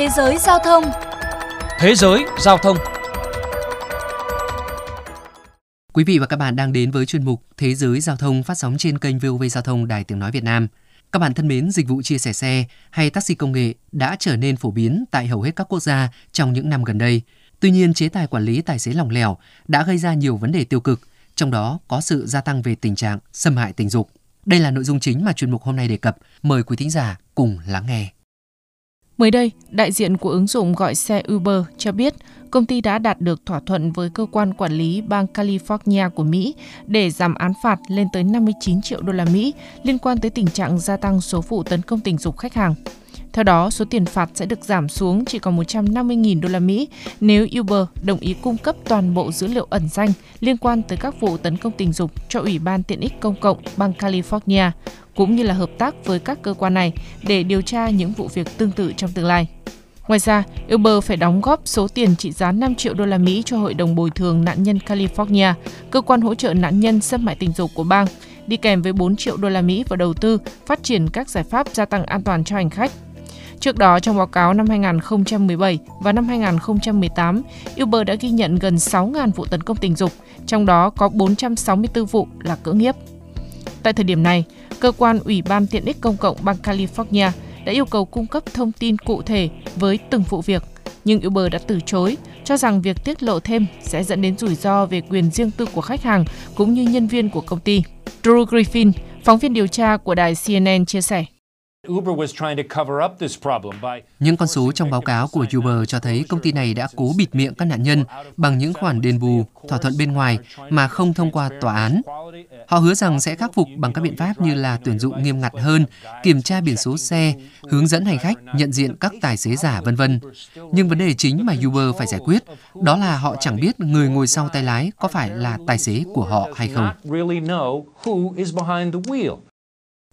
Thế giới giao thông Thế giới giao thông Quý vị và các bạn đang đến với chuyên mục Thế giới giao thông phát sóng trên kênh VOV Giao thông Đài Tiếng Nói Việt Nam. Các bạn thân mến, dịch vụ chia sẻ xe hay taxi công nghệ đã trở nên phổ biến tại hầu hết các quốc gia trong những năm gần đây. Tuy nhiên, chế tài quản lý tài xế lỏng lẻo đã gây ra nhiều vấn đề tiêu cực, trong đó có sự gia tăng về tình trạng xâm hại tình dục. Đây là nội dung chính mà chuyên mục hôm nay đề cập. Mời quý thính giả cùng lắng nghe. Mới đây, đại diện của ứng dụng gọi xe Uber cho biết công ty đã đạt được thỏa thuận với cơ quan quản lý bang California của Mỹ để giảm án phạt lên tới 59 triệu đô la Mỹ liên quan tới tình trạng gia tăng số vụ tấn công tình dục khách hàng. Theo đó, số tiền phạt sẽ được giảm xuống chỉ còn 150.000 đô la Mỹ nếu Uber đồng ý cung cấp toàn bộ dữ liệu ẩn danh liên quan tới các vụ tấn công tình dục cho Ủy ban tiện ích công cộng bang California, cũng như là hợp tác với các cơ quan này để điều tra những vụ việc tương tự trong tương lai. Ngoài ra, Uber phải đóng góp số tiền trị giá 5 triệu đô la Mỹ cho Hội đồng bồi thường nạn nhân California, cơ quan hỗ trợ nạn nhân xâm hại tình dục của bang, đi kèm với 4 triệu đô la Mỹ vào đầu tư phát triển các giải pháp gia tăng an toàn cho hành khách. Trước đó, trong báo cáo năm 2017 và năm 2018, Uber đã ghi nhận gần 6.000 vụ tấn công tình dục, trong đó có 464 vụ là cưỡng hiếp. Tại thời điểm này, cơ quan Ủy ban tiện ích công cộng bang California đã yêu cầu cung cấp thông tin cụ thể với từng vụ việc, nhưng Uber đã từ chối, cho rằng việc tiết lộ thêm sẽ dẫn đến rủi ro về quyền riêng tư của khách hàng cũng như nhân viên của công ty. Drew Griffin, phóng viên điều tra của đài CNN chia sẻ. Những con số trong báo cáo của Uber cho thấy công ty này đã cố bịt miệng các nạn nhân bằng những khoản đền bù, thỏa thuận bên ngoài mà không thông qua tòa án. Họ hứa rằng sẽ khắc phục bằng các biện pháp như là tuyển dụng nghiêm ngặt hơn, kiểm tra biển số xe, hướng dẫn hành khách nhận diện các tài xế giả vân vân. Nhưng vấn đề chính mà Uber phải giải quyết đó là họ chẳng biết người ngồi sau tay lái có phải là tài xế của họ hay không.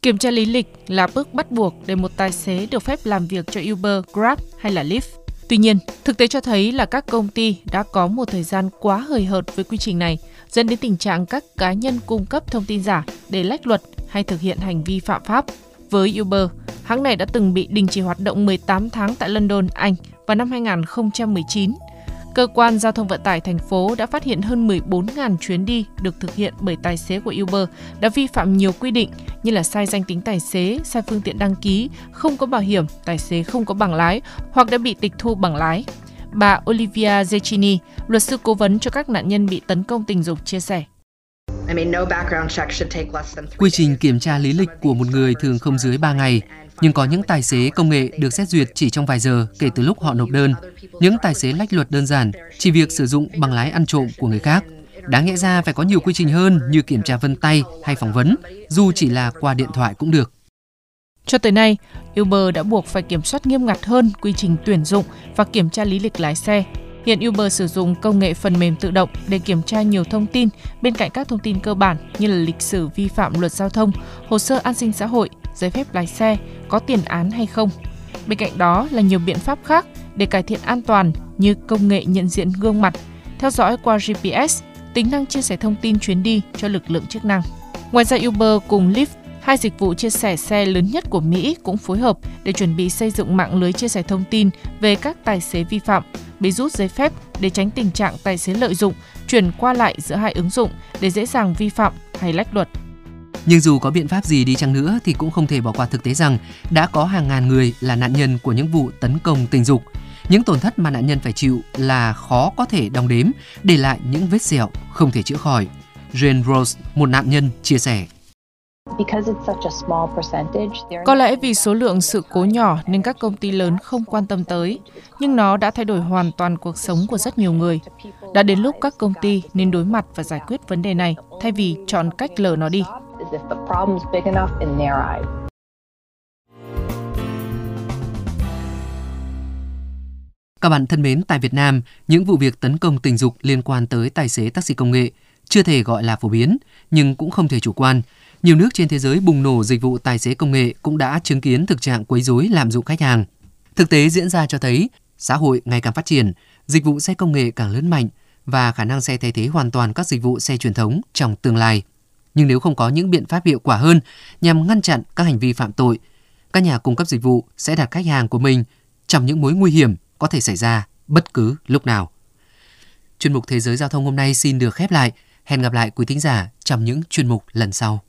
Kiểm tra lý lịch là bước bắt buộc để một tài xế được phép làm việc cho Uber, Grab hay là Lyft. Tuy nhiên, thực tế cho thấy là các công ty đã có một thời gian quá hời hợt với quy trình này, dẫn đến tình trạng các cá nhân cung cấp thông tin giả để lách luật hay thực hiện hành vi phạm pháp. Với Uber, hãng này đã từng bị đình chỉ hoạt động 18 tháng tại London, Anh vào năm 2019 Cơ quan Giao thông Vận tải thành phố đã phát hiện hơn 14.000 chuyến đi được thực hiện bởi tài xế của Uber đã vi phạm nhiều quy định như là sai danh tính tài xế, sai phương tiện đăng ký, không có bảo hiểm, tài xế không có bằng lái hoặc đã bị tịch thu bằng lái. Bà Olivia Zecchini, luật sư cố vấn cho các nạn nhân bị tấn công tình dục chia sẻ. Quy trình kiểm tra lý lịch của một người thường không dưới 3 ngày, nhưng có những tài xế công nghệ được xét duyệt chỉ trong vài giờ kể từ lúc họ nộp đơn. Những tài xế lách luật đơn giản, chỉ việc sử dụng bằng lái ăn trộm của người khác. Đáng lẽ ra phải có nhiều quy trình hơn như kiểm tra vân tay hay phỏng vấn, dù chỉ là qua điện thoại cũng được. Cho tới nay, Uber đã buộc phải kiểm soát nghiêm ngặt hơn quy trình tuyển dụng và kiểm tra lý lịch lái xe. Hiện Uber sử dụng công nghệ phần mềm tự động để kiểm tra nhiều thông tin bên cạnh các thông tin cơ bản như là lịch sử vi phạm luật giao thông, hồ sơ an sinh xã hội, giấy phép lái xe, có tiền án hay không. Bên cạnh đó là nhiều biện pháp khác để cải thiện an toàn như công nghệ nhận diện gương mặt, theo dõi qua GPS, tính năng chia sẻ thông tin chuyến đi cho lực lượng chức năng. Ngoài ra Uber cùng Lyft, hai dịch vụ chia sẻ xe lớn nhất của Mỹ cũng phối hợp để chuẩn bị xây dựng mạng lưới chia sẻ thông tin về các tài xế vi phạm, bị rút giấy phép để tránh tình trạng tài xế lợi dụng chuyển qua lại giữa hai ứng dụng để dễ dàng vi phạm hay lách luật. Nhưng dù có biện pháp gì đi chăng nữa thì cũng không thể bỏ qua thực tế rằng đã có hàng ngàn người là nạn nhân của những vụ tấn công tình dục. Những tổn thất mà nạn nhân phải chịu là khó có thể đong đếm, để lại những vết sẹo không thể chữa khỏi. Jane Rose, một nạn nhân, chia sẻ. Có lẽ vì số lượng sự cố nhỏ nên các công ty lớn không quan tâm tới, nhưng nó đã thay đổi hoàn toàn cuộc sống của rất nhiều người. Đã đến lúc các công ty nên đối mặt và giải quyết vấn đề này thay vì chọn cách lờ nó đi. Các bạn thân mến, tại Việt Nam, những vụ việc tấn công tình dục liên quan tới tài xế taxi công nghệ chưa thể gọi là phổ biến, nhưng cũng không thể chủ quan. Nhiều nước trên thế giới bùng nổ dịch vụ tài xế công nghệ cũng đã chứng kiến thực trạng quấy rối lạm dụng khách hàng. Thực tế diễn ra cho thấy, xã hội ngày càng phát triển, dịch vụ xe công nghệ càng lớn mạnh và khả năng xe thay thế hoàn toàn các dịch vụ xe truyền thống trong tương lai. Nhưng nếu không có những biện pháp hiệu quả hơn nhằm ngăn chặn các hành vi phạm tội, các nhà cung cấp dịch vụ sẽ đặt khách hàng của mình trong những mối nguy hiểm có thể xảy ra bất cứ lúc nào. Chuyên mục Thế giới Giao thông hôm nay xin được khép lại – Hẹn gặp lại quý thính giả trong những chuyên mục lần sau.